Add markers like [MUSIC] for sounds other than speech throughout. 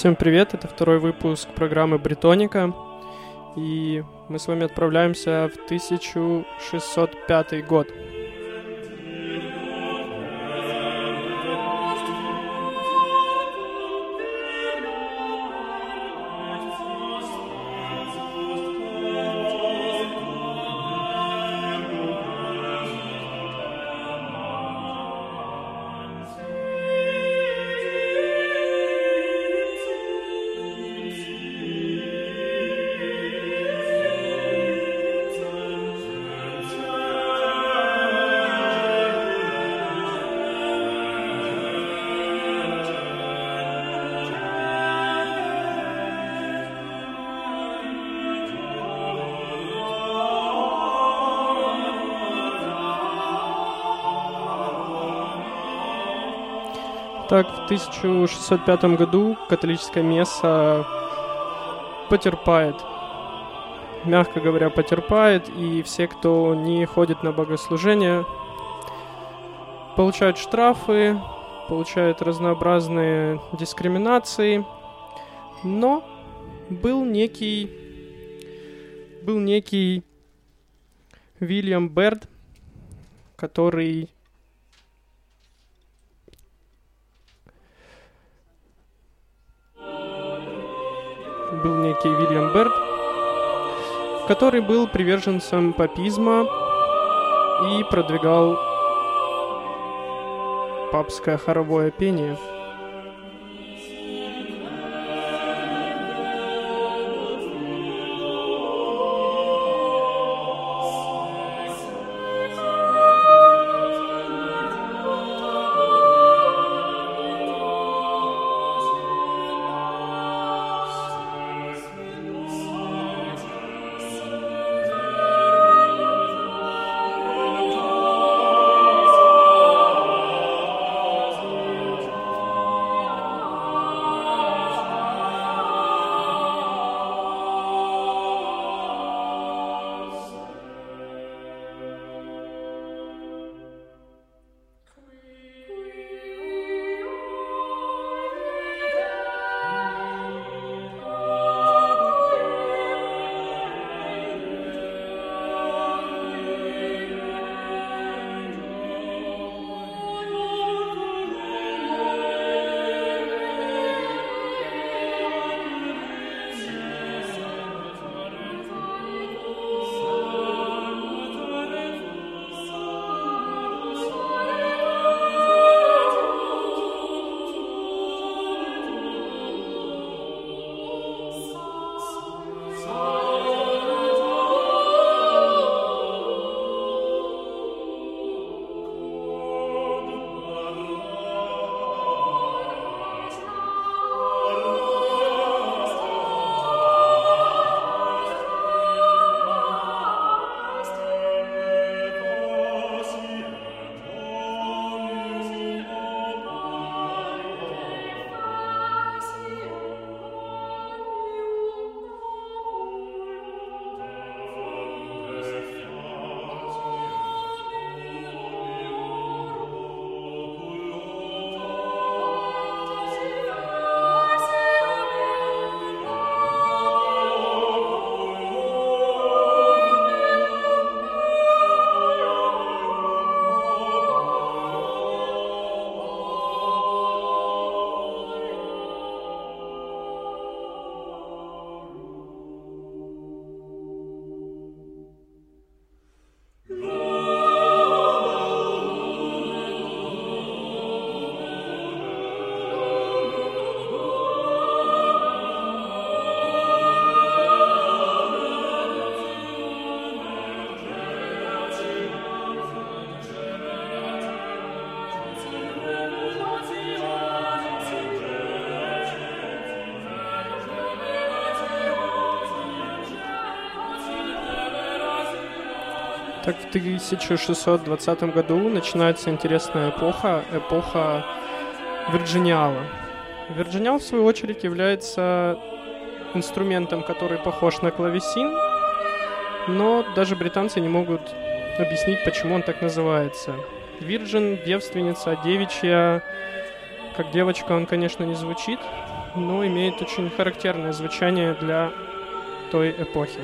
Всем привет, это второй выпуск программы Бретоника. И мы с вами отправляемся в 1605 год. Так, в 1605 году католическая месса потерпает, мягко говоря, потерпает, и все, кто не ходит на богослужение, получают штрафы, получают разнообразные дискриминации, но был некий, был некий Вильям Берд, который который был приверженцем папизма и продвигал папское хоровое пение – Так в 1620 году начинается интересная эпоха, эпоха Вирджиниала. Вирджиниал, в свою очередь, является инструментом, который похож на клавесин, но даже британцы не могут объяснить, почему он так называется. Вирджин, девственница, девичья, как девочка он, конечно, не звучит, но имеет очень характерное звучание для той эпохи.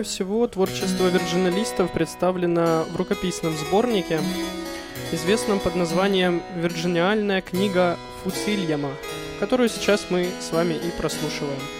Полнее всего, творчество вирджиналистов представлено в рукописном сборнике, известном под названием «Вирджиниальная книга Фуцильяма», которую сейчас мы с вами и прослушиваем.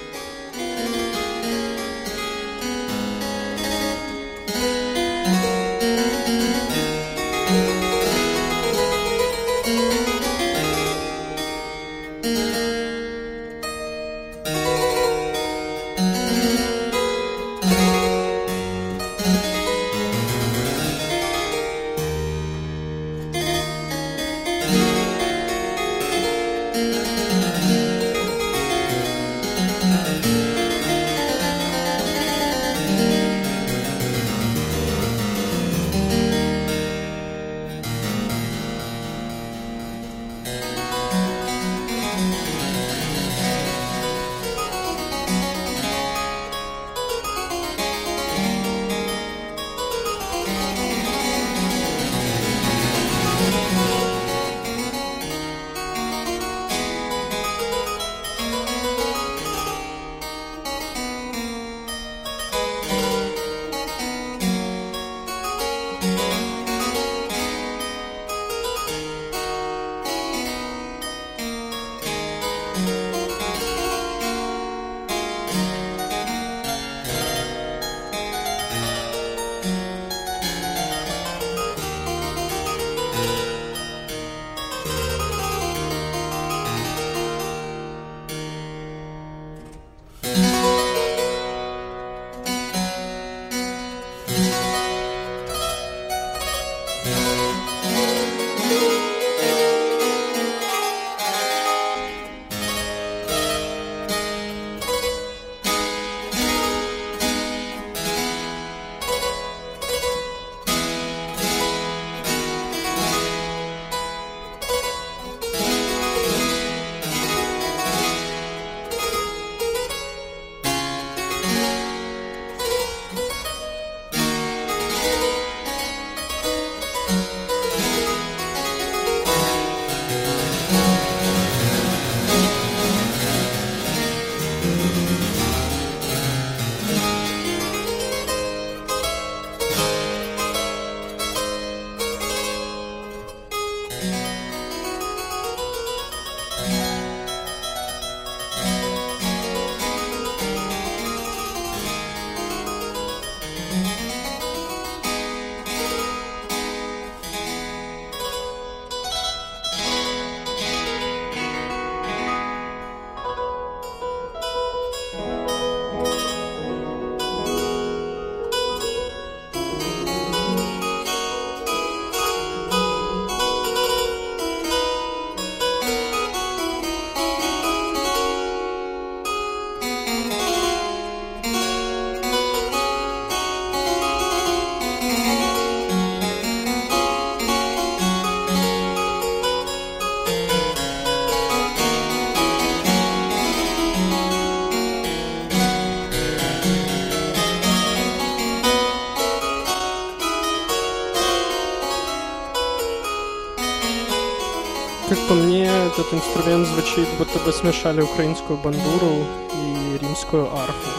Инструмент звучит, будто бы смешали украинскую бандуру и римскую арфу.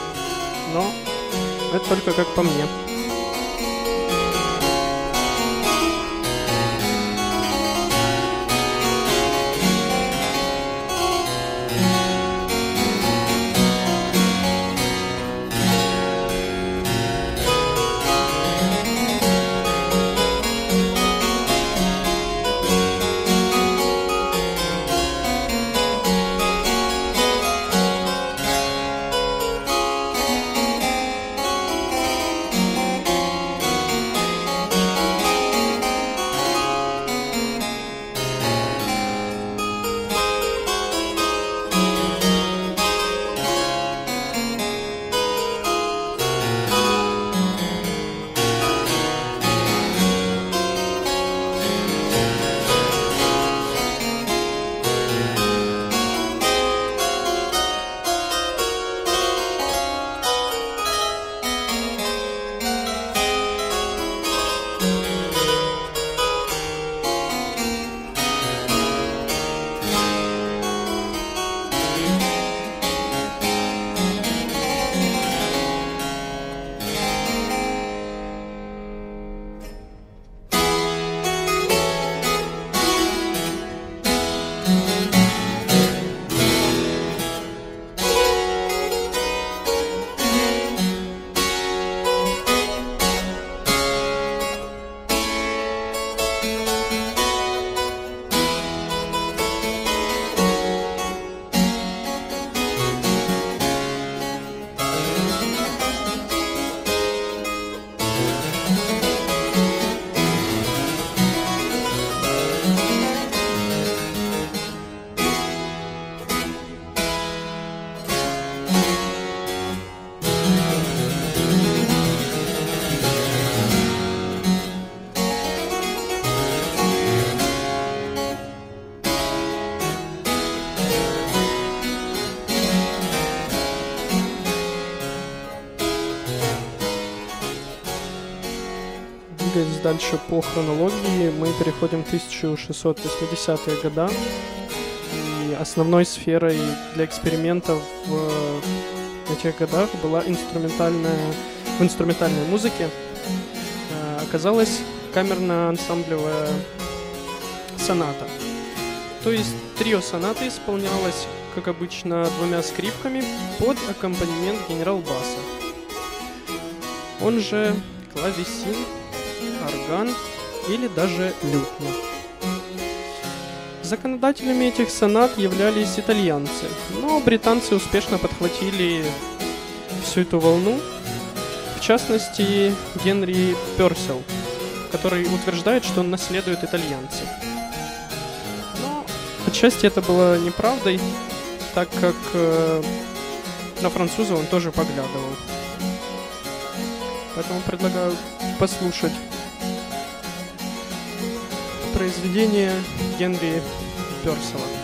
Но это только как по мне. Двигаясь дальше по хронологии, мы переходим в 1680-е года. И основной сферой для экспериментов в этих годах была инструментальная, в инструментальной музыке э, оказалась камерно-ансамблевая соната. То есть трио сонаты исполнялось, как обычно, двумя скрипками под аккомпанемент генерал-баса. Он же клавесин орган или даже лютня. Законодателями этих сонат являлись итальянцы, но британцы успешно подхватили всю эту волну, в частности Генри Персел, который утверждает, что он наследует итальянцев. Но отчасти это было неправдой, так как э, на француза он тоже поглядывал. Поэтому предлагаю послушать произведение Генри Персела.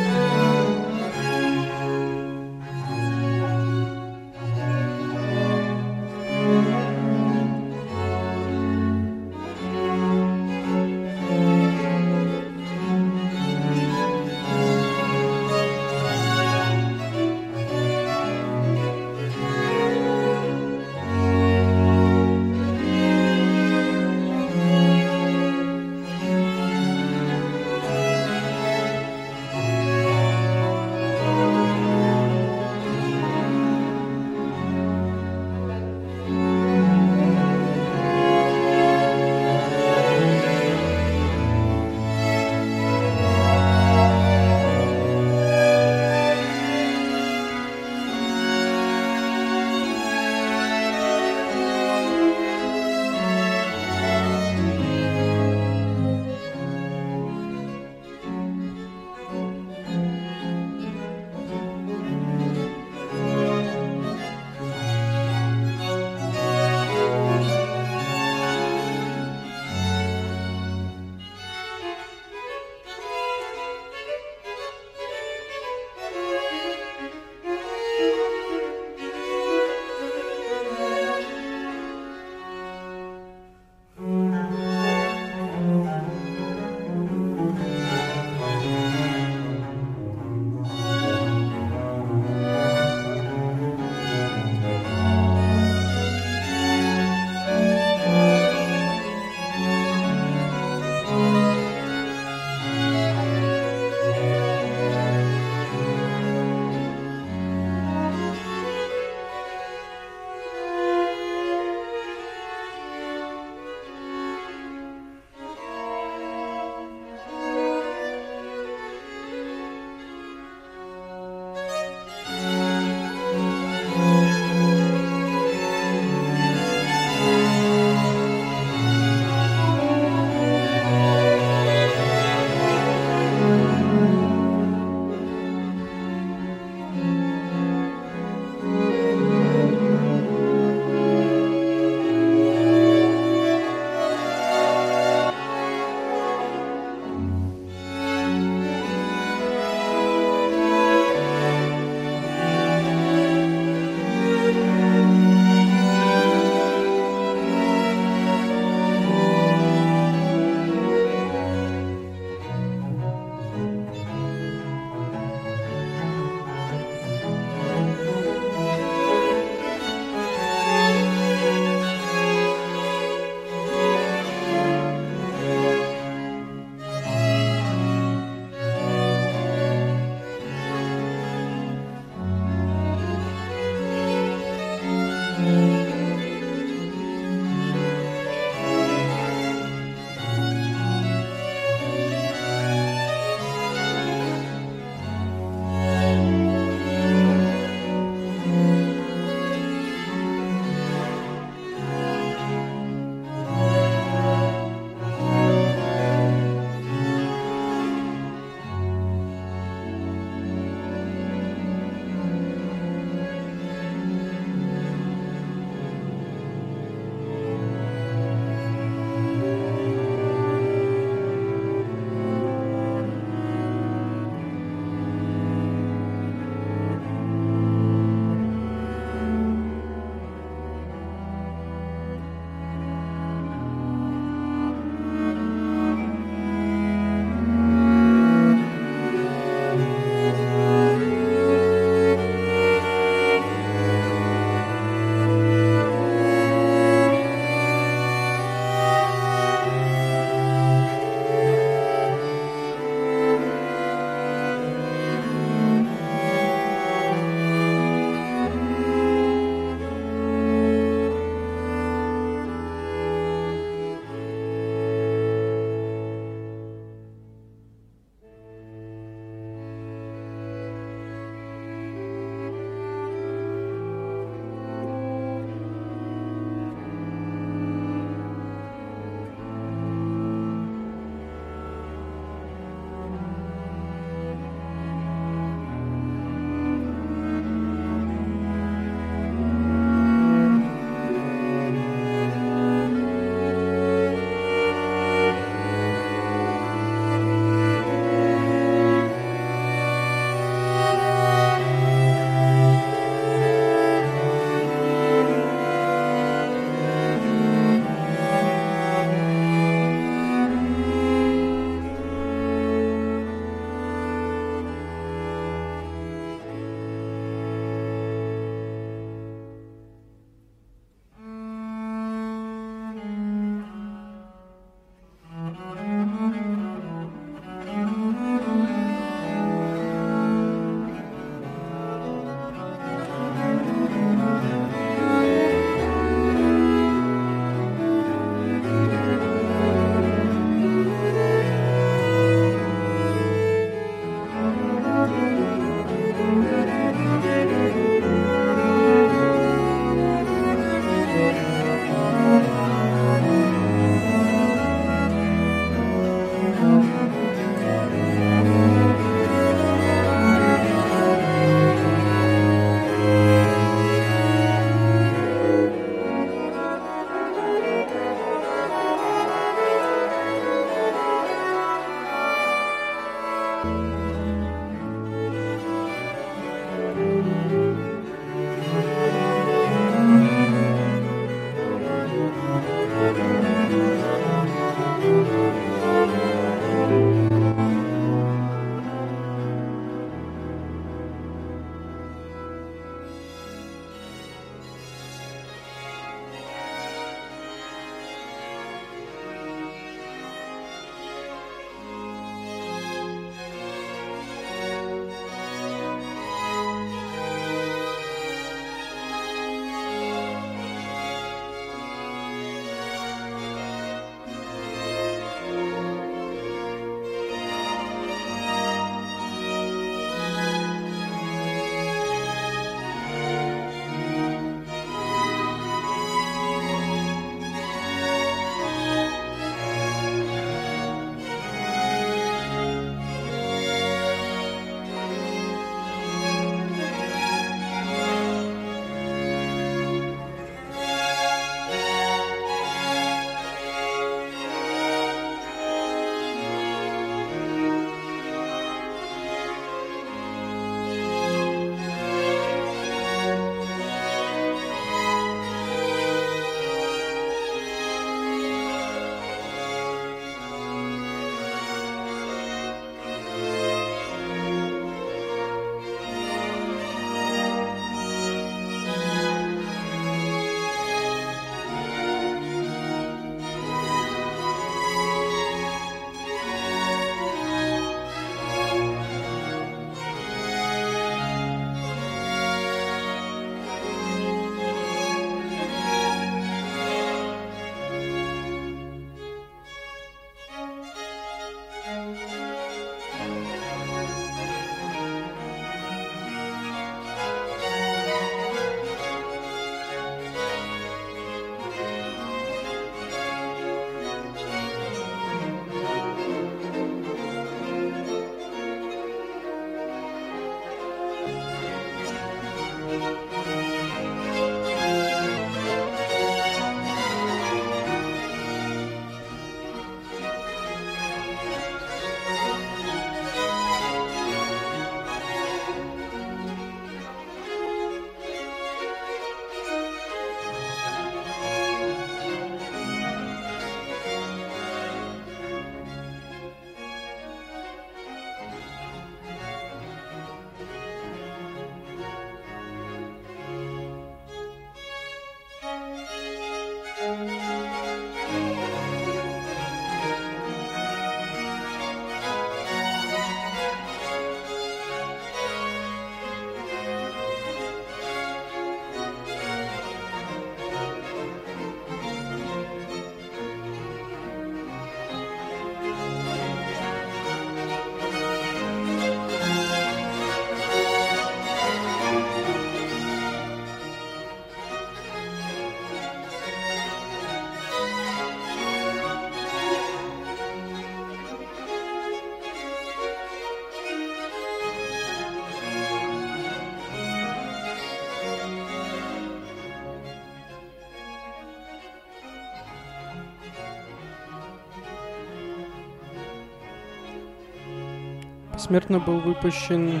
Посмертно был выпущен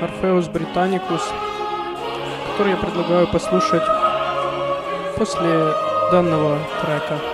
Орфеус Британикус, который я предлагаю послушать после данного трека.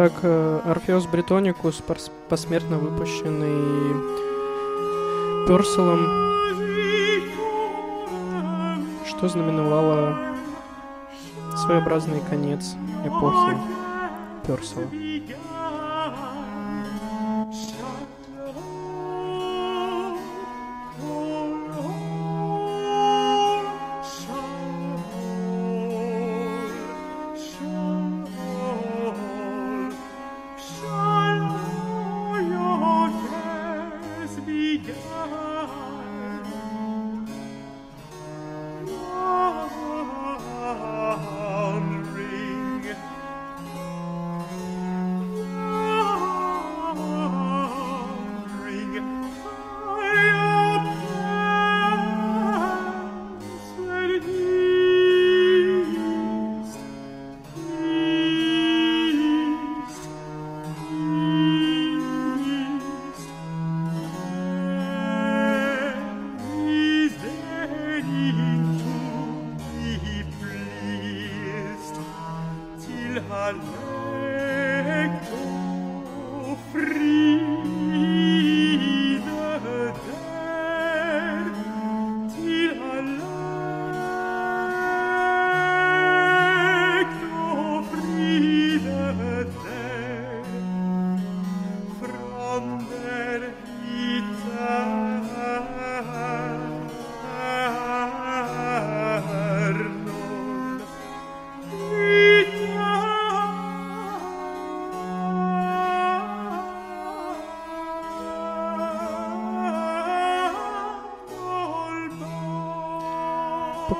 Так, э, Орфеус Бретоникус, посмертно выпущенный Перселом, что знаменовало своеобразный конец эпохи Персела.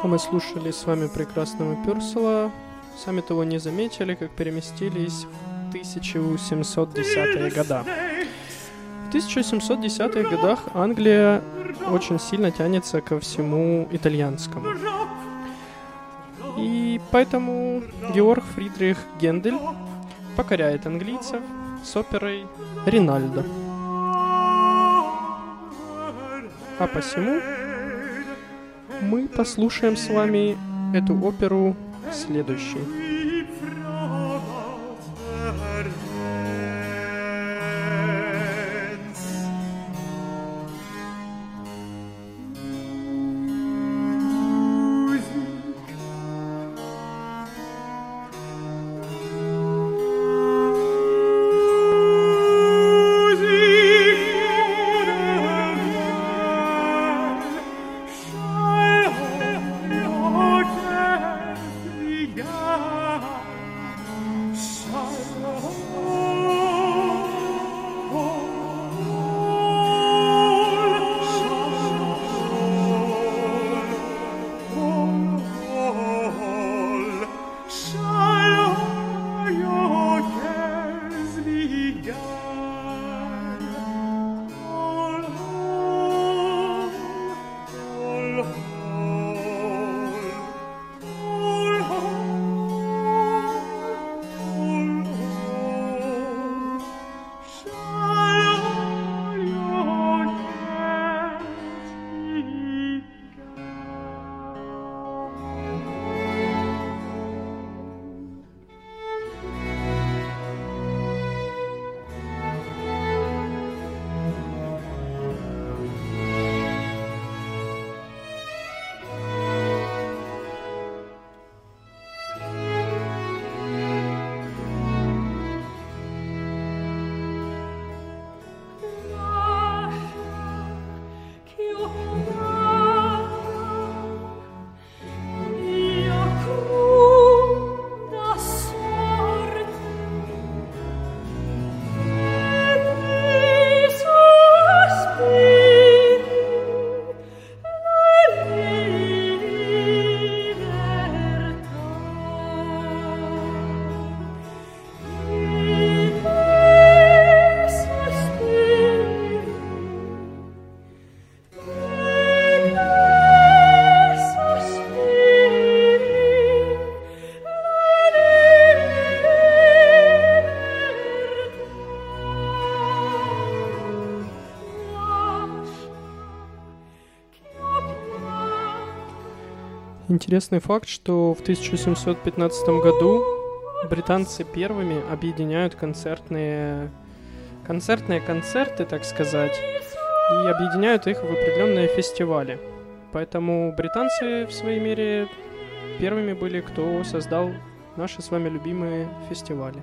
Пока мы слушали с вами прекрасного Пюрсела, сами того не заметили, как переместились в 1710-е года. В 1710-х годах Англия очень сильно тянется ко всему итальянскому. И поэтому Георг Фридрих Гендель покоряет английцев с оперой «Ринальдо». А посему мы послушаем с вами эту оперу следующей. Интересный факт, что в 1715 году британцы первыми объединяют концертные, концертные концерты, так сказать, и объединяют их в определенные фестивали. Поэтому британцы в своей мере первыми были, кто создал наши с вами любимые фестивали.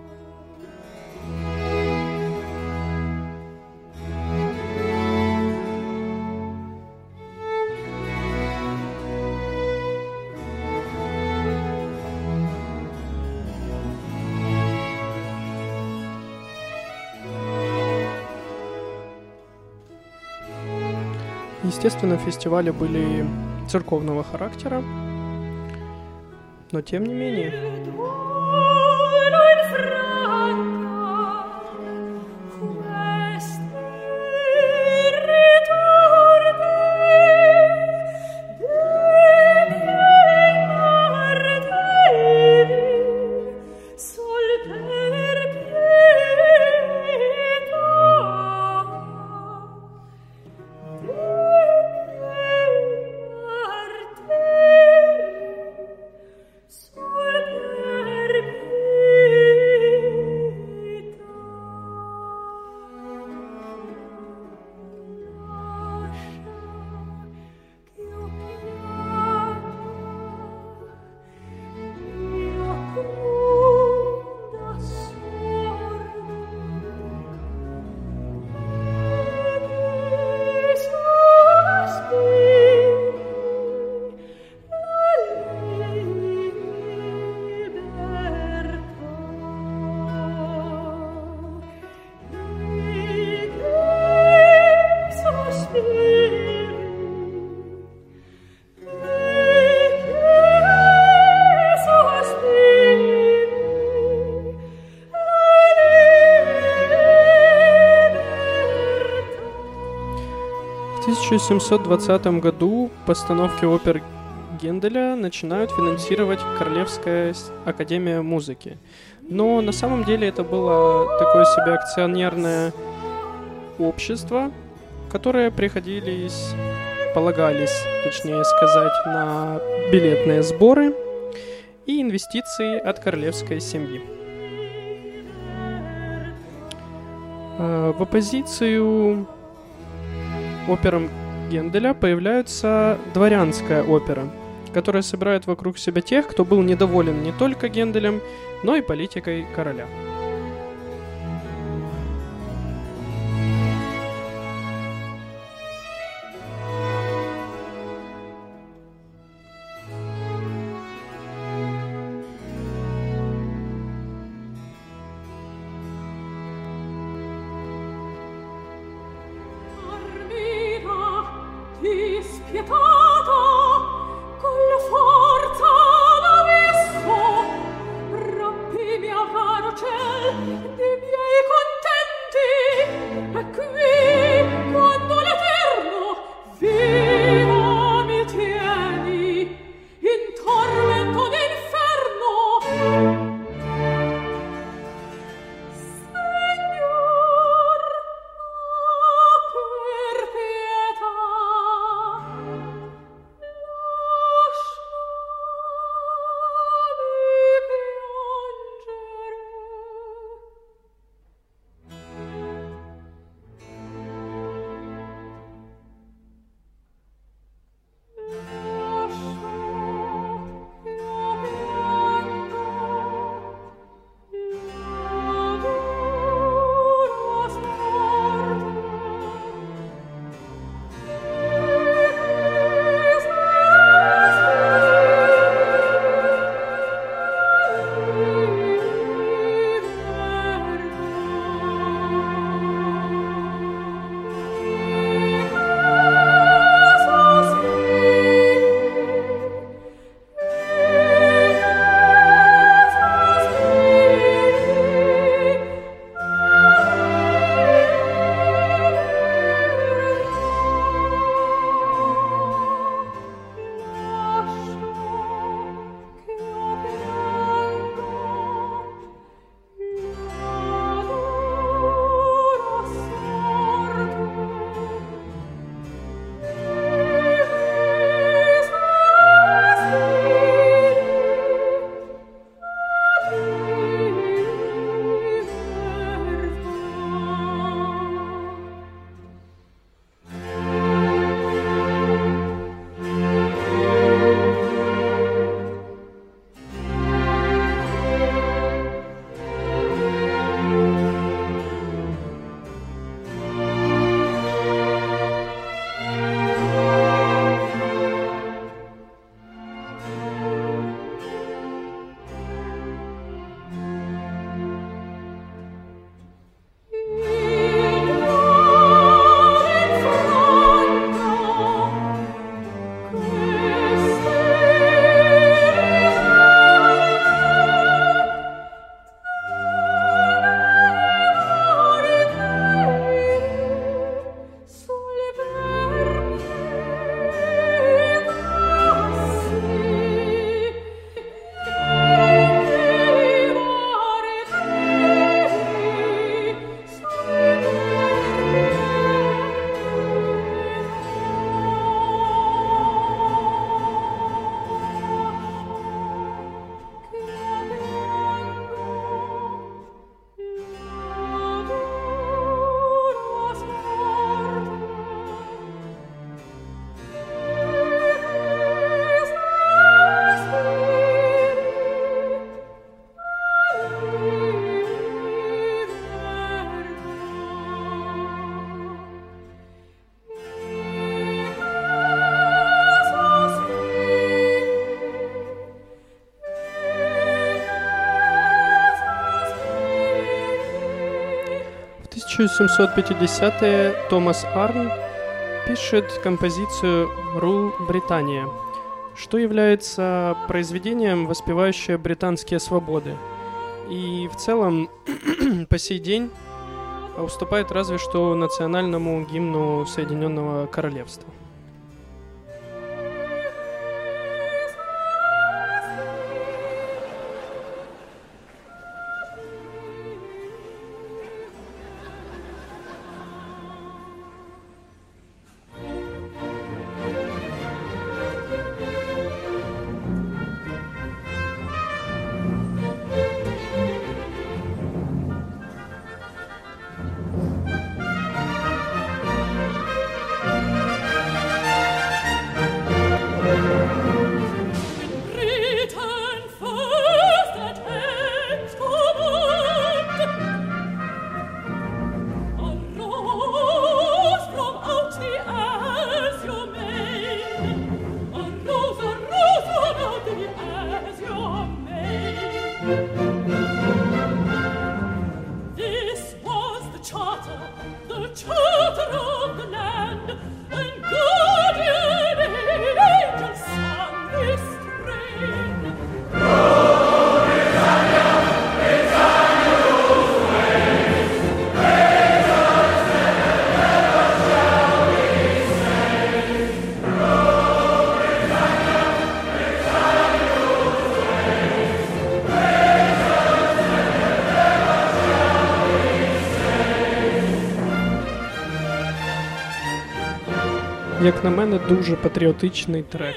Естественно, фестивали были церковного характера, но тем не менее. 1720 году постановки опер Генделя начинают финансировать Королевская академия музыки. Но на самом деле это было такое себе акционерное общество, которое приходились, полагались, точнее сказать, на билетные сборы и инвестиции от королевской семьи. Э, в оппозицию операм Генделя появляется дворянская опера, которая собирает вокруг себя тех, кто был недоволен не только Генделем, но и политикой короля. 1750-е Томас Арн пишет композицию «Рул Британия», что является произведением, воспевающее британские свободы. И в целом [CLEARS THROAT] по сей день уступает разве что национальному гимну Соединенного Королевства. Як на мене, дуже патріотичний трек.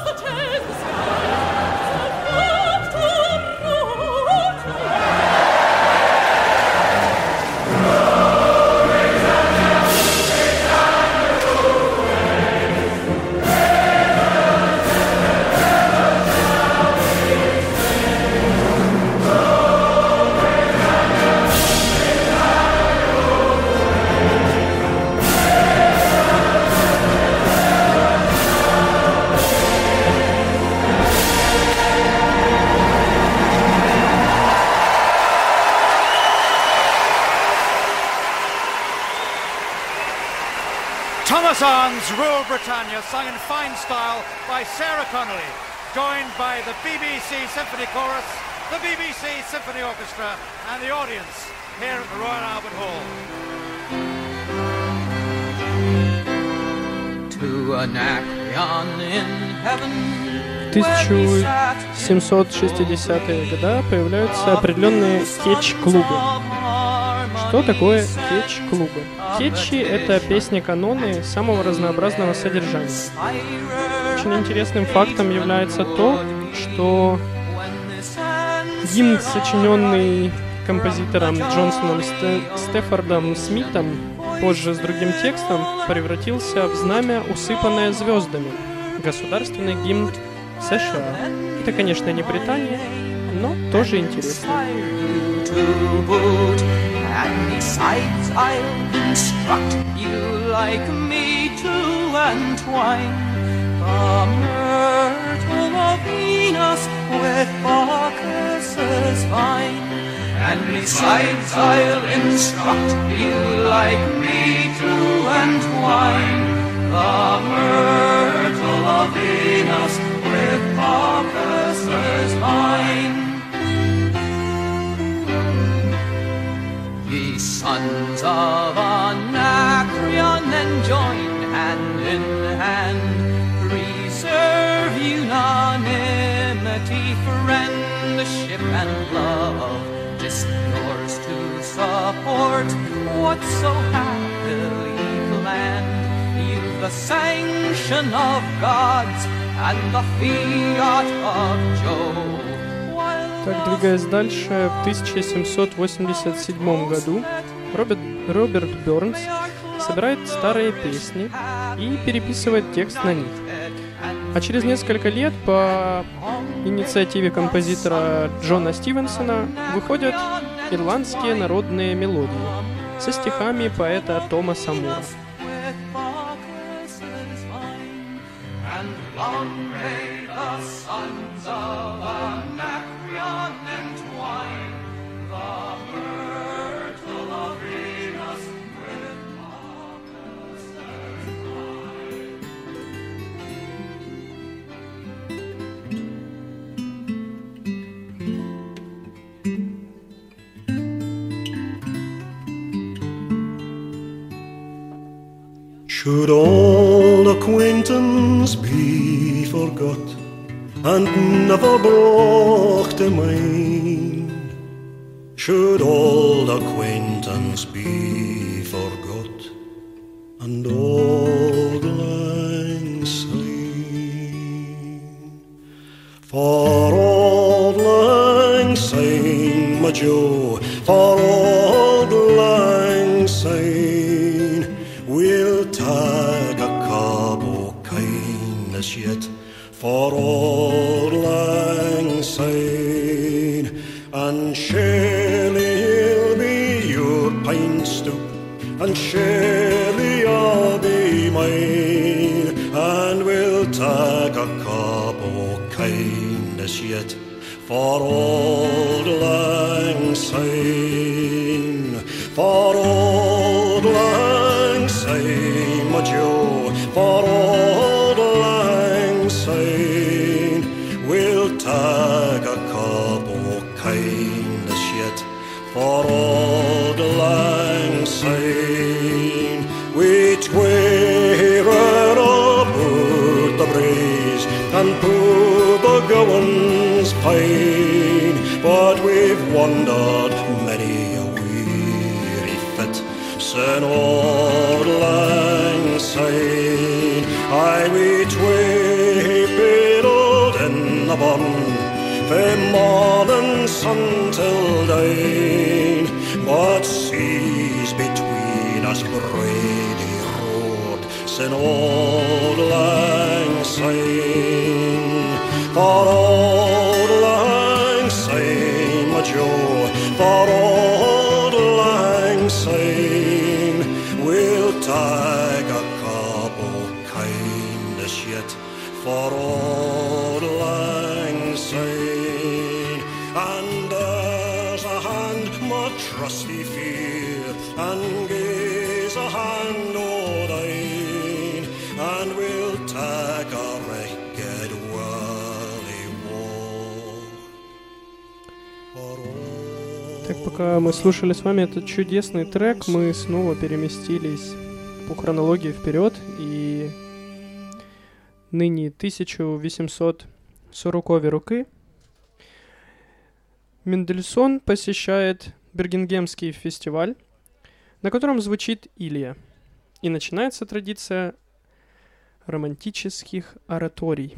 the tale. Symphony Orchestra, and the audience here at the Royal Albert Hall. To Anacreon in heaven. В 1760-е годы появляются определенные кетч-клубы. Что такое кетч-клубы? Кетчи — это песни-каноны самого разнообразного содержания. Очень интересным фактом является то, что гимн, сочиненный композитором Джонсоном Стефордом Смитом, позже с другим текстом, превратился в знамя, усыпанное звездами. Государственный гимн США. Это, конечно, не Британия, но тоже интересно. And besides, I'll instruct you like me to entwine the myrtle of Venus with Vine. And besides, I'll instruct you like me to entwine the myrtle of Venus with Bacchus's vine. Ye sons of friendship, and love. Just yours to support what's so happily planned. You've the sanction of gods and the fiat of Jove. Так, двигаясь дальше, в 1787 году Роберт, Роберт Бернс собирает старые песни и переписывает текст на них. А через несколько лет по инициативе композитора Джона Стивенсона выходят ирландские народные мелодии со стихами поэта Томаса Мура. And long may the sons of Anacreon Should old acquaintance be forgot and never brought to mind? Should old acquaintance be forgot and old lang syne? For old lang syne, my Joe, for for old lang syne, and surely he'll be your pine stoop, and surely I'll be mine, and we'll tag a cup oh, o' kindness yet. For old lang syne, for old lang syne, my Joe, for old tag a cup o' kindness yet for old lang syne. We twain ran aboard the breeze and pulled the gowans fine, but we've wandered many a weary fit sin old lang syne. From morning sun till dine, but seas between us Brady road, sin old lang syne, for old lang syne, my Joe, for пока мы слушали с вами этот чудесный трек, мы снова переместились по хронологии вперед, и ныне 1840 роки Мендельсон посещает Бергенгемский фестиваль, на котором звучит Илья. И начинается традиция романтических ораторий.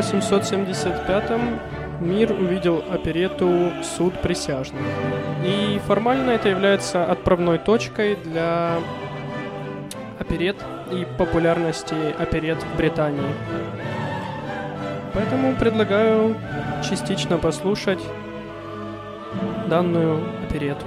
1875 мир увидел оперету «Суд присяжных». И формально это является отправной точкой для оперет и популярности оперет в Британии. Поэтому предлагаю частично послушать данную оперету.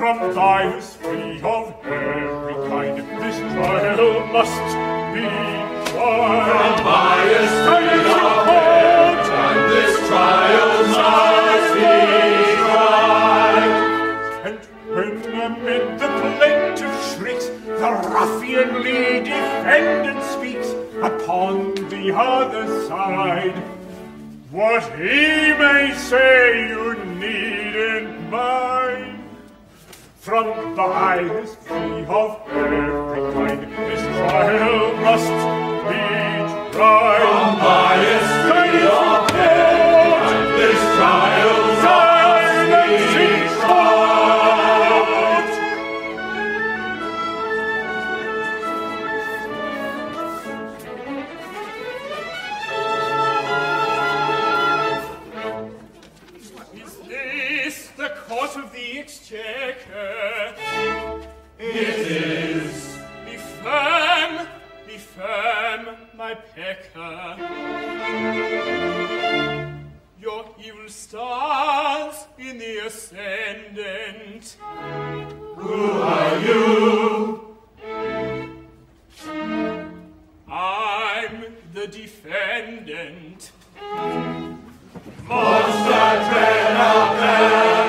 From bias free of every kind, this trial must be tried. From bias free of every kind, this trial must be tried. And when amid the plaintiff shrieks, the ruffianly defendant speaks upon the other side. What he may say you needn't mind. from the high highest tree of every kind, Israel must be tried. my pecker. Your evil stars in the ascendant. Who are you? I'm the defendant. Monster, train up there.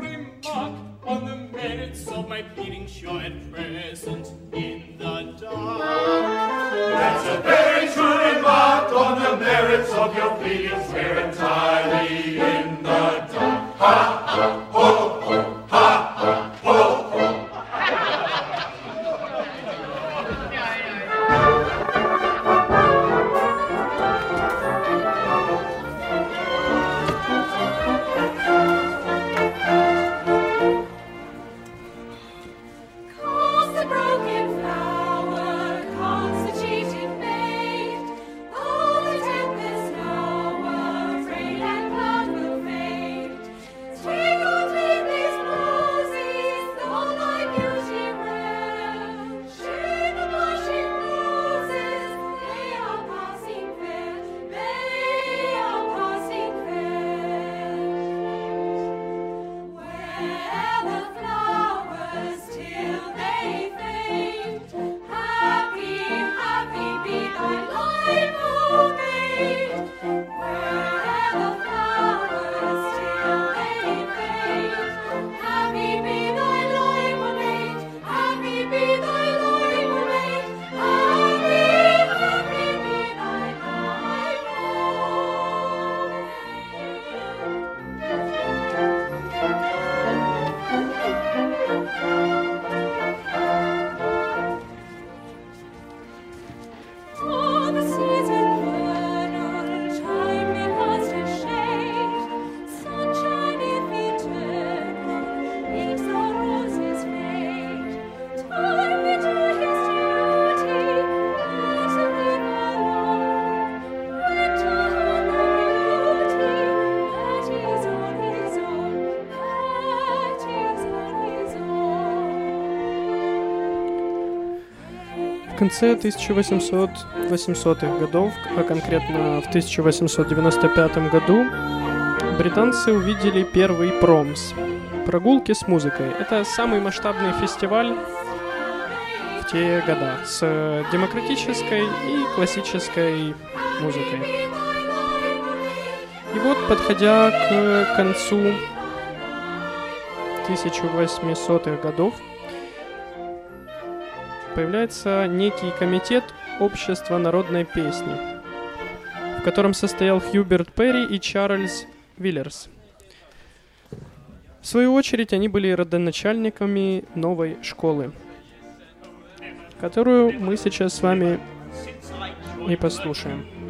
Remark on the merits of my pleading show at present in the dark. That's a very true remark on the merits of your pleadings. We're entirely in the dark. Ha, ha, ho, ho. Конце 1800-800-х годов, а конкретно в 1895 году, британцы увидели первый промс – прогулки с музыкой. Это самый масштабный фестиваль в те года с демократической и классической музыкой. И вот, подходя к концу 1800-х годов, появляется некий комитет Общества народной песни, в котором состоял Хьюберт Перри и Чарльз Виллерс. В свою очередь, они были родоначальниками новой школы, которую мы сейчас с вами и послушаем.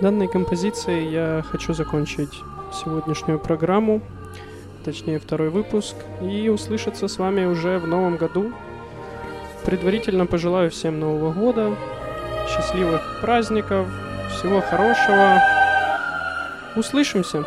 Данной композицией я хочу закончить сегодняшнюю программу, точнее второй выпуск, и услышаться с вами уже в новом году. Предварительно пожелаю всем Нового года, счастливых праздников, всего хорошего. Услышимся!